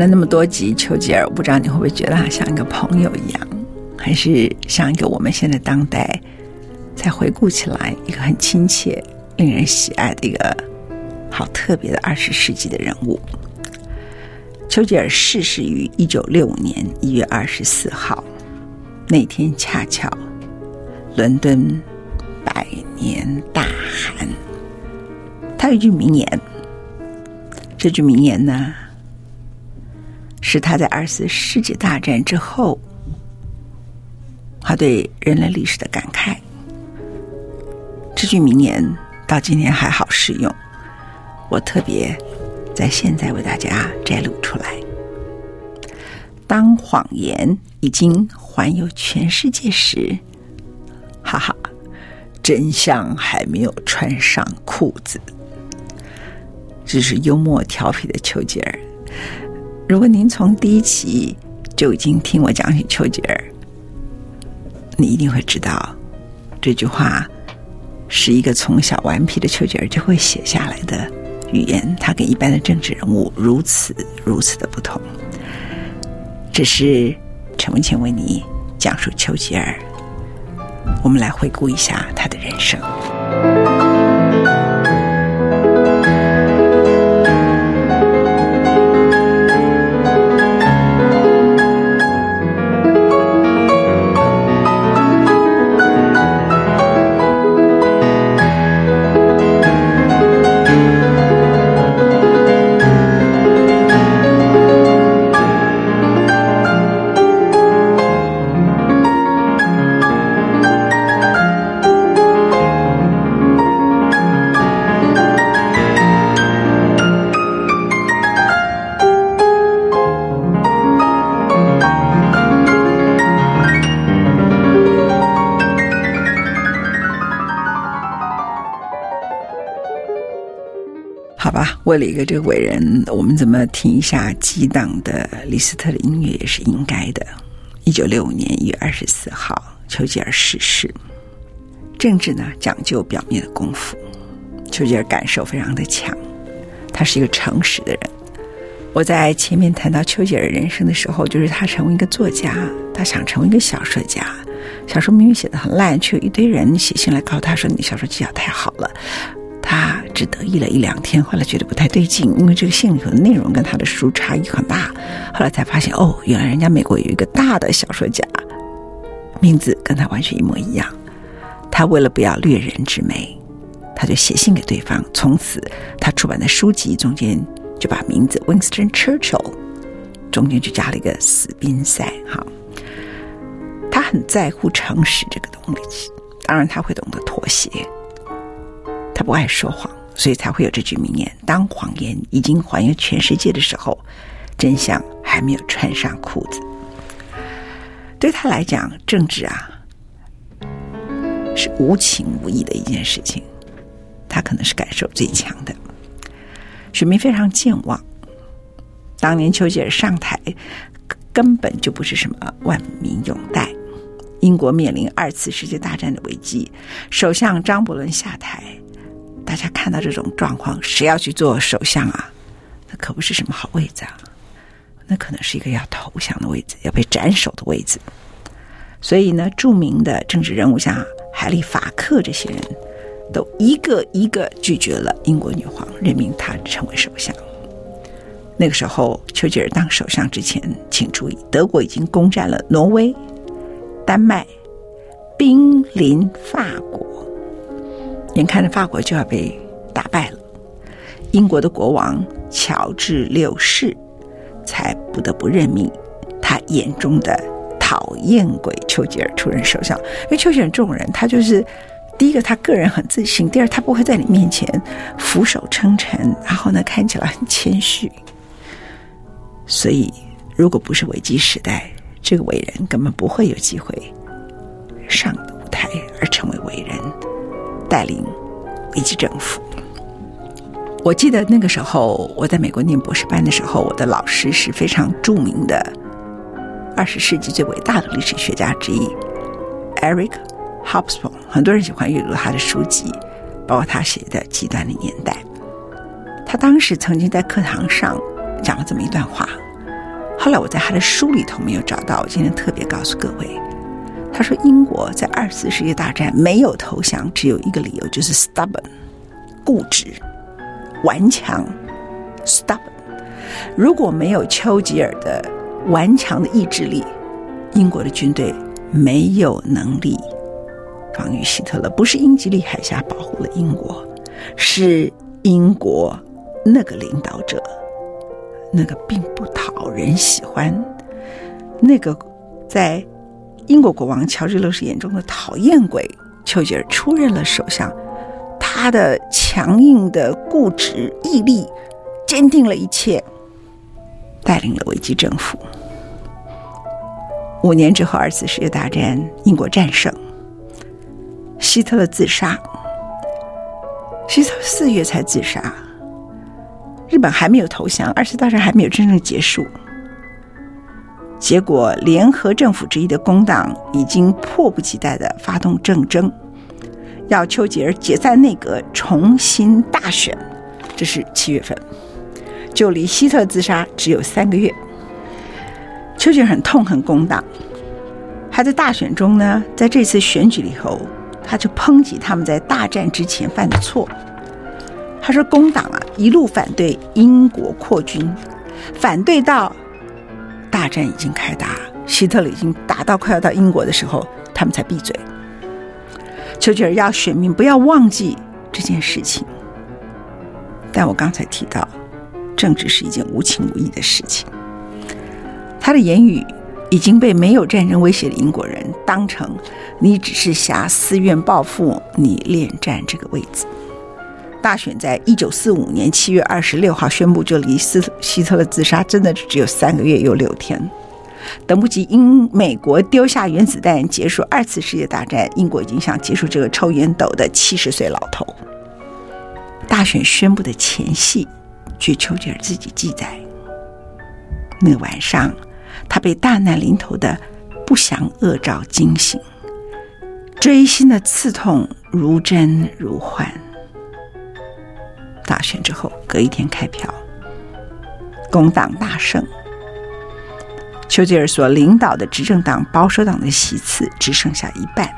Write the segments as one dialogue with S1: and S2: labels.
S1: 了那么多集丘吉尔，我不知道你会不会觉得他像一个朋友一样，还是像一个我们现在当代再回顾起来一个很亲切、令人喜爱的一个好特别的二十世纪的人物。丘吉尔逝世于一九六五年一月二十四号，那天恰巧伦敦百年大旱。他有一句名言，这句名言呢，是他在二次世界大战之后，他对人类历史的感慨。这句名言到今天还好适用，我特别在现在为大家摘录出来。当谎言已经环游全世界时，哈哈，真相还没有穿上裤子。这是幽默调皮的丘吉尔。如果您从第一期就已经听我讲起丘吉尔，你一定会知道这句话是一个从小顽皮的丘吉尔就会写下来的语言。他跟一般的政治人物如此如此的不同。这是陈文茜为你讲述丘吉尔，我们来回顾一下他的人生。为了一个这个伟人，我们怎么听一下激荡的李斯特的音乐也是应该的。一九六五年一月二十四号，丘吉尔逝世。政治呢，讲究表面的功夫。丘吉尔感受非常的强，他是一个诚实的人。我在前面谈到丘吉尔人生的时候，就是他成为一个作家，他想成为一个小说家。小说明明写的很烂，却有一堆人写信来告诉他说：“你小说技巧太好了。”他只得意了一两天，后来觉得不太对劲，因为这个信里头的内容跟他的书差异很大。后来才发现，哦，原来人家美国有一个大的小说家，名字跟他完全一模一样。他为了不要略人之美，他就写信给对方。从此，他出版的书籍中间就把名字 Winston Churchill 中间就加了一个死宾塞。哈，他很在乎诚实这个东西，当然他会懂得妥协。他不爱说谎，所以才会有这句名言：“当谎言已经环游全世界的时候，真相还没有穿上裤子。”对他来讲，政治啊是无情无义的一件事情，他可能是感受最强的。选民非常健忘，当年丘吉尔上台，根本就不是什么万民拥戴。英国面临二次世界大战的危机，首相张伯伦下台。大家看到这种状况，谁要去做首相啊？那可不是什么好位子啊！那可能是一个要投降的位置，要被斩首的位置。所以呢，著名的政治人物像海利法克这些人都一个一个拒绝了英国女皇任命他成为首相。那个时候，丘吉尔当首相之前，请注意，德国已经攻占了挪威、丹麦，兵临法国，眼看着法国就要被打败了，英国的国王乔治六世才不得不任命他眼中的讨厌鬼丘吉尔出任首相。因为丘吉尔这种人，他就是第一个，他个人很自信；第二，他不会在你面前俯首称臣，然后呢，看起来很谦虚。所以，如果不是危机时代，这个伟人根本不会有机会上舞台而成为伟人，带领危机政府。我记得那个时候我在美国念博士班的时候，我的老师是非常著名的二十世纪最伟大的历史学家之一，Eric Hobsbawm。很多人喜欢阅读他的书籍，包括他写的《极端的年代》。他当时曾经在课堂上讲了这么一段话。后来我在他的书里头没有找到，我今天特别告诉各位，他说英国在二次世界大战没有投降，只有一个理由，就是 stubborn，固执、顽强，stubborn。如果没有丘吉尔的顽强的意志力，英国的军队没有能力防御希特勒。不是英吉利海峡保护了英国，是英国那个领导者。那个并不讨人喜欢，那个在英国国王乔治六世眼中的讨厌鬼丘吉尔出任了首相，他的强硬的固执毅力，坚定了一切，带领了危机政府。五年之后，二次世界大战，英国战胜，希特勒自杀，希特勒四月才自杀。日本还没有投降，二次大战还没有真正结束。结果，联合政府之一的工党已经迫不及待地发动政争，要丘吉尔解散内阁，重新大选。这是七月份，就离希特自杀只有三个月。丘吉尔很痛恨工党，还在大选中呢，在这次选举里头，他就抨击他们在大战之前犯的错。他说：“工党啊，一路反对英国扩军，反对到战已经开打，希特勒已经打到快要到英国的时候，他们才闭嘴。丘吉尔要选民不要忘记这件事情。但我刚才提到，政治是一件无情无义的事情。他的言语已经被没有战争威胁的英国人当成你只是挟私怨报复，你恋战这个位置。”大选在一九四五年七月二十六号宣布，就离斯希特勒自杀真的只有三个月又六天，等不及英美国丢下原子弹结束二次世界大战，英国已经想结束这个抽烟斗的七十岁老头。大选宣布的前夕，据丘吉尔自己记载，那晚上他被大难临头的不祥恶兆惊醒，锥心的刺痛如真如幻。大选之后，隔一天开票，工党大胜。丘吉尔所领导的执政党保守党的席次只剩下一半。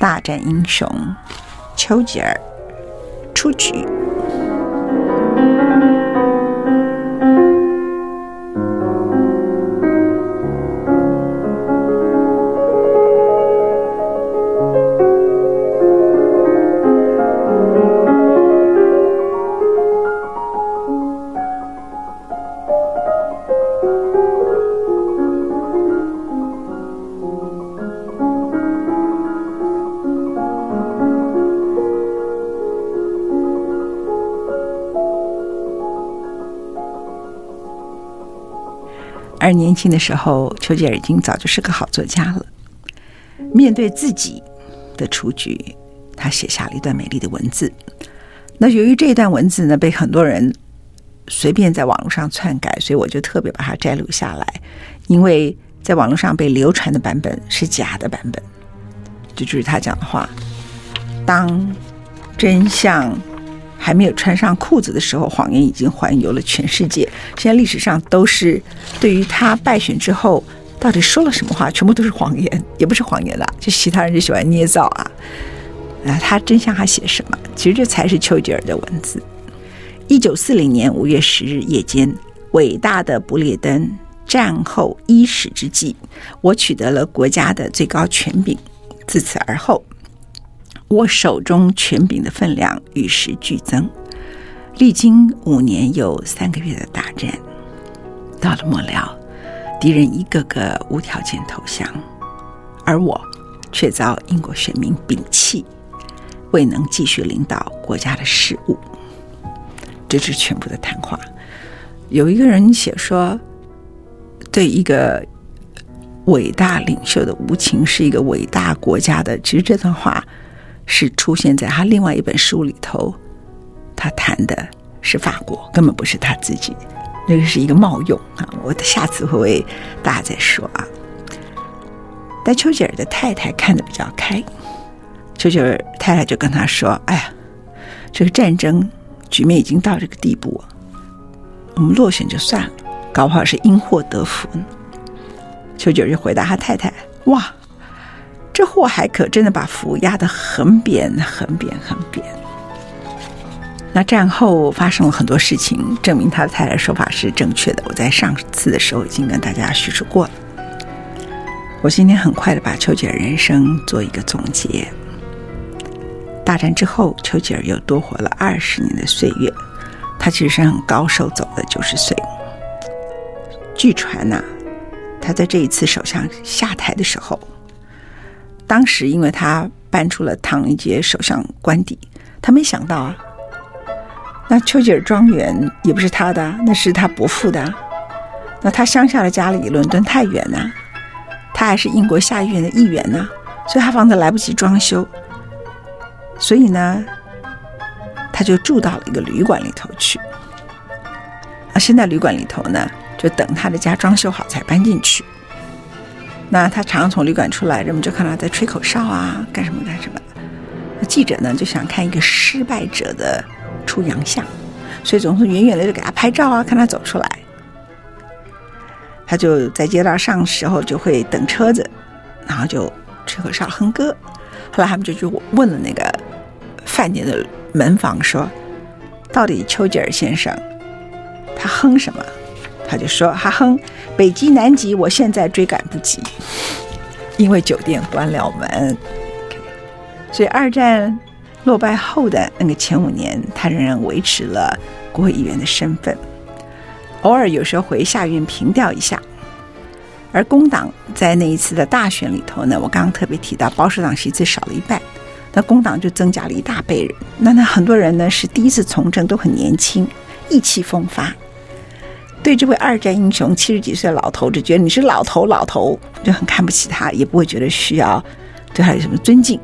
S1: 大战英雄丘吉尔出局。而年轻的时候，丘吉尔已经早就是个好作家了。面对自己的雏菊，他写下了一段美丽的文字。那由于这一段文字呢，被很多人随便在网络上篡改，所以我就特别把它摘录下来。因为在网络上被流传的版本是假的版本，就就是他讲的话：当真相。还没有穿上裤子的时候，谎言已经环游了全世界。现在历史上都是对于他败选之后到底说了什么话，全部都是谎言，也不是谎言啦，就其他人就喜欢捏造啊。啊，他真相还写什么？其实这才是丘吉尔的文字。一九四零年五月十日夜间，伟大的不列颠战后伊始之际，我取得了国家的最高权柄。自此而后，我手中权柄的分量与日俱增。历经五年又三个月的大战，到了末了，敌人一个个无条件投降，而我却遭英国选民摒弃，未能继续领导国家的事务。这是全部的谈话。有一个人写说，对一个。伟大领袖的无情是一个伟大国家的。其实这段话是出现在他另外一本书里头，他谈的是法国，根本不是他自己。那个是一个冒用啊！我下次会为大家再说啊。但丘吉尔的太太看得比较开，丘吉尔太太就跟他说：“哎呀，这个战争局面已经到这个地步，我们落选就算了，搞不好是因祸得福呢。”丘吉尔就回答他太太：“哇，这祸还可真的把福压得很扁，很扁，很扁。”那战后发生了很多事情，证明他的太太说法是正确的。我在上次的时候已经跟大家叙述过了。我今天很快的把丘吉尔人生做一个总结。大战之后，丘吉尔又多活了二十年的岁月，他其实是很高寿，走了九十岁。据传呐、他在这一次首相下台的时候，当时因为他搬出了唐宁街首相官邸，他没想到啊，那丘吉尔庄园也不是他的，那是他伯父的。那他乡下的家里伦敦太远呐，他还是英国下议院的议员呢，所以他房子来不及装修，所以呢，他就住到了一个旅馆里头去。啊，现在旅馆里头呢。就等他的家装修好才搬进去。那他常常从旅馆出来，人们就看他在吹口哨啊，干什么干什么。那记者呢就想看一个失败者的出洋相，所以总是远远的就给他拍照啊，看他走出来。他就在街道上时候就会等车子，然后就吹口哨哼歌。后来他们就去问了那个饭店的门房说：“到底丘吉尔先生他哼什么？”他就说：“哈哼，北极南极，我现在追赶不及，因为酒店关了门。所以二战落败后的那个前五年，他仍然维持了国会议员的身份，偶尔有时候回下院凭吊一下。而工党在那一次的大选里头呢，我刚刚特别提到，保守党席次少了一半，那工党就增加了一大辈人。那那很多人呢是第一次从政，都很年轻，意气风发。”对这位二战英雄七十几岁的老头，就觉得你是老头，老头就很看不起他，也不会觉得需要对他有什么尊敬。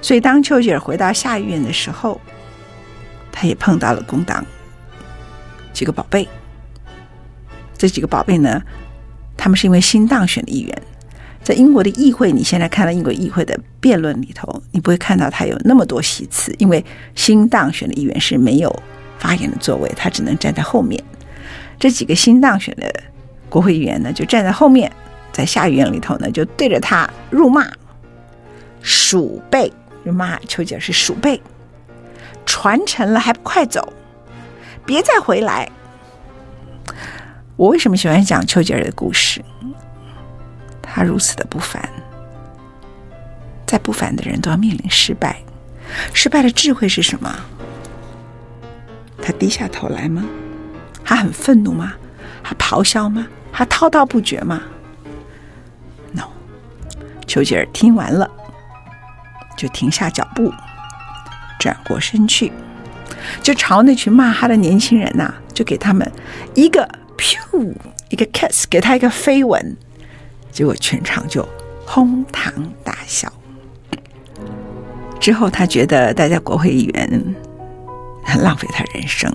S1: 所以当丘吉尔回到下议院的时候，他也碰到了工党几个宝贝。这几个宝贝呢，他们是因为新当选的议员，在英国的议会，你现在看到英国议会的辩论里头，你不会看到他有那么多席次，因为新当选的议员是没有发言的座位，他只能站在后面。这几个新当选的国会议员呢，就站在后面，在下议院里头呢，就对着他辱骂，鼠辈，就骂丘吉尔是鼠辈，传承了还不快走，别再回来。我为什么喜欢讲丘吉尔的故事？他如此的不凡，再不凡的人都要面临失败，失败的智慧是什么？他低下头来吗？他很愤怒吗？他咆哮吗？他滔滔不绝吗？No，丘吉尔听完了，就停下脚步，转过身去，就朝那群骂他的年轻人呐、就给他们一个 pew，一个 kiss，给他一个飞吻，结果全场就哄堂大笑。之后他觉得待在国会议员很浪费他人生。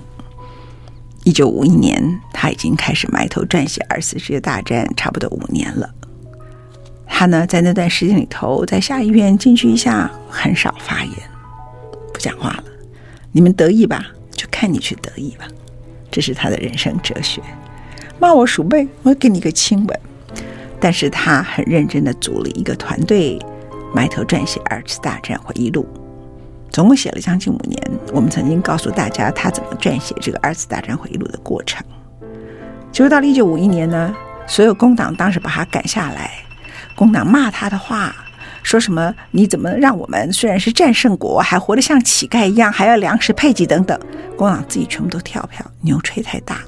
S1: 一九五一年，他已经开始埋头撰写二次世界大战，差不多五年了。他呢，在那段时间里头，在下议院进去一下，很少发言，不讲话了。你们得意吧，就看你去得意吧。这是他的人生哲学。骂我鼠辈，我给你个亲吻。但是他很认真的组了一个团队，埋头撰写二次大战回忆录。总共写了将近五年。我们曾经告诉大家他怎么撰写这个二次大战回忆录的过程。结果到了一九五一年呢，所有工党当时把他赶下来，工党骂他的话，说什么“你怎么让我们虽然是战胜国，还活得像乞丐一样，还要粮食配给等等”，工党自己全部都跳票，牛吹太大。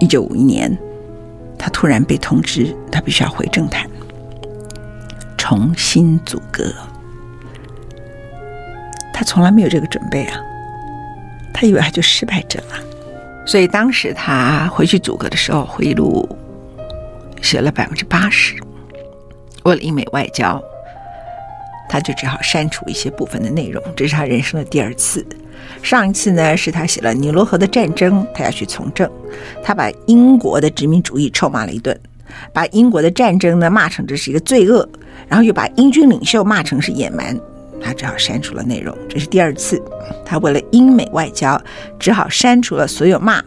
S1: 一九五一年，他突然被通知，他必须要回政坛，重新组阁。他从来没有这个准备啊，他以为他就失败者了。所以当时他回去组阁的时候，回忆录写了百分之八十。为了英美外交，他就只好删除一些部分的内容。这是他人生的第二次。上一次呢，是他写了尼罗河的战争，他要去从政，他把英国的殖民主义臭骂了一顿，把英国的战争呢骂成这是一个罪恶，然后又把英军领袖骂成是野蛮。他只好删除了内容，这是第二次。他为了英美外交，只好删除了所有骂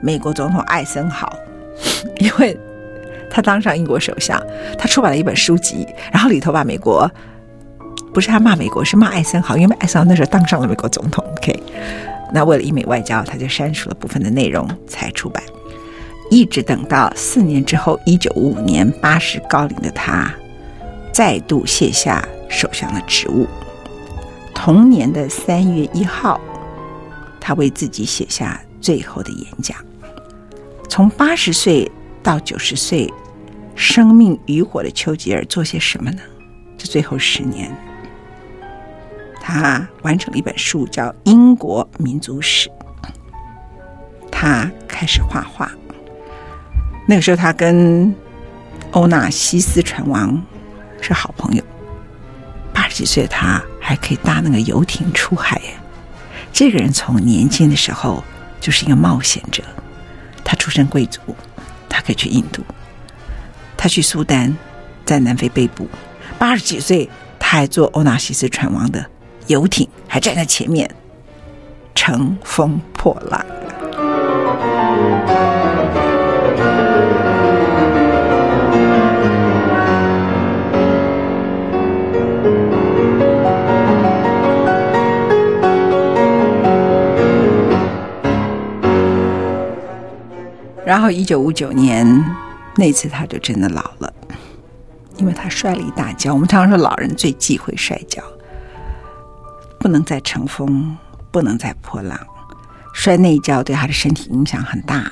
S1: 美国总统艾森豪，因为他当上英国首相，他出版了一本书籍，然后里头把美国不是他骂美国，是骂艾森豪，因为艾森豪那时候当上了美国总统。OK，那为了英美外交，他就删除了部分的内容才出版，一直等到四年之后，一九五五年，八十高龄的他再度卸下首相的职务。同年的三月一号，他为自己写下最后的演讲。从八十岁到九十岁，生命余火的丘吉尔做些什么呢？这最后十年，他完成了一本书，叫《英国民族史》。他开始画画。那个时候，他跟欧纳西斯船王是好朋友。八十几岁的他。还可以搭那个游艇出海。这个人从年轻的时候就是一个冒险者。他出身贵族，他可以去印度，他去苏丹，在南非被捕。八十几岁，他还坐欧纳西斯船王的游艇，还站在前面，乘风破浪。然后，一九五九年那次，他就真的老了，因为他摔了一大跤。我们常说，老人最忌讳摔跤，不能再乘风，不能再破浪。摔那一跤对他的身体影响很大，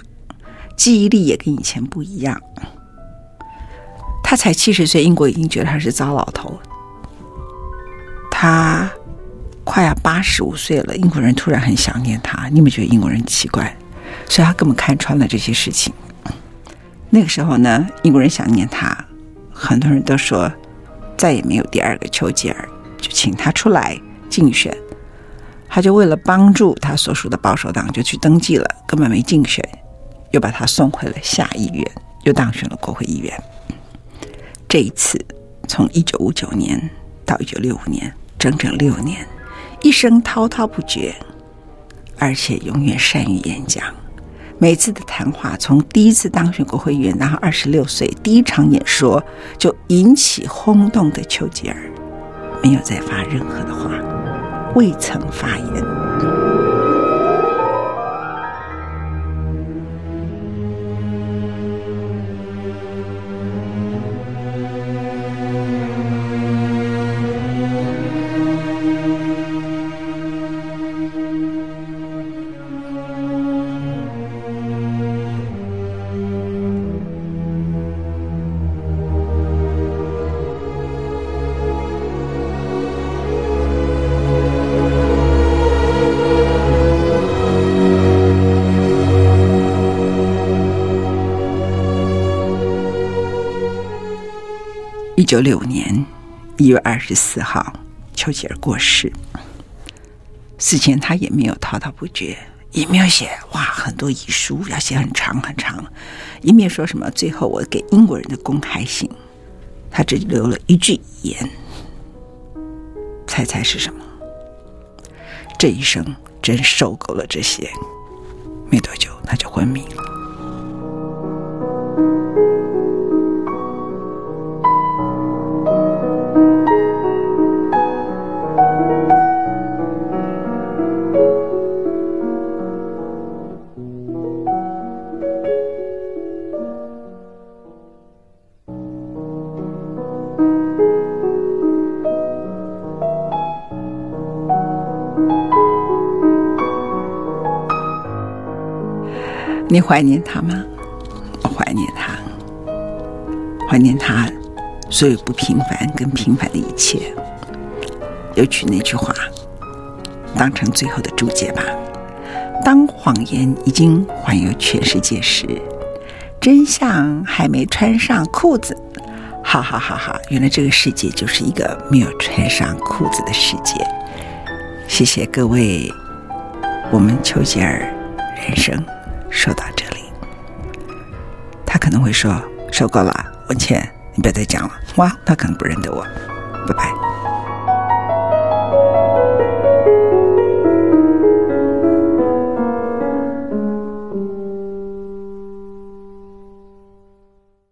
S1: 记忆力也跟以前不一样。他才七十岁，英国已经觉得他是糟老头。他快要八十五岁了，英国人突然很想念他。你有没有觉得英国人奇怪？所以他根本看穿了这些事情。那个时候呢，英国人想念他，很多人都说再也没有第二个丘吉尔，就请他出来竞选。他就为了帮助他所属的保守党，就去登记了，根本没竞选，又把他送回了下议院，又当选了国会议员。这一次，从一九五九年到一九六五年，整整六年，一生滔滔不绝，而且永远善于演讲。每次的谈话，从第一次当选国会议员，然后二十六岁第一场演说就引起轰动的丘吉尔，没有再发任何的话，未曾发言。一九六五年一月二十四号，丘吉尔过世。死前他也没有滔滔不绝，也没有写哇很多遗书，要写很长很长，也没有说什么最后我给英国人的公开信，他只留了一句言。猜猜是什么？这一生真受够了这些，没多久他就昏迷了。怀念他吗？我怀念他，怀念他所有不平凡跟平凡的一切。有取那句话当成最后的注解吧。当谎言已经环游全世界时，真相还没穿上裤子，哈哈哈哈！原来这个世界就是一个没有穿上裤子的世界。谢谢各位，我们丘吉尔人生说到这里，他可能会说受够了，文倩，你不要再讲了。哇，他可能不认得我，拜拜。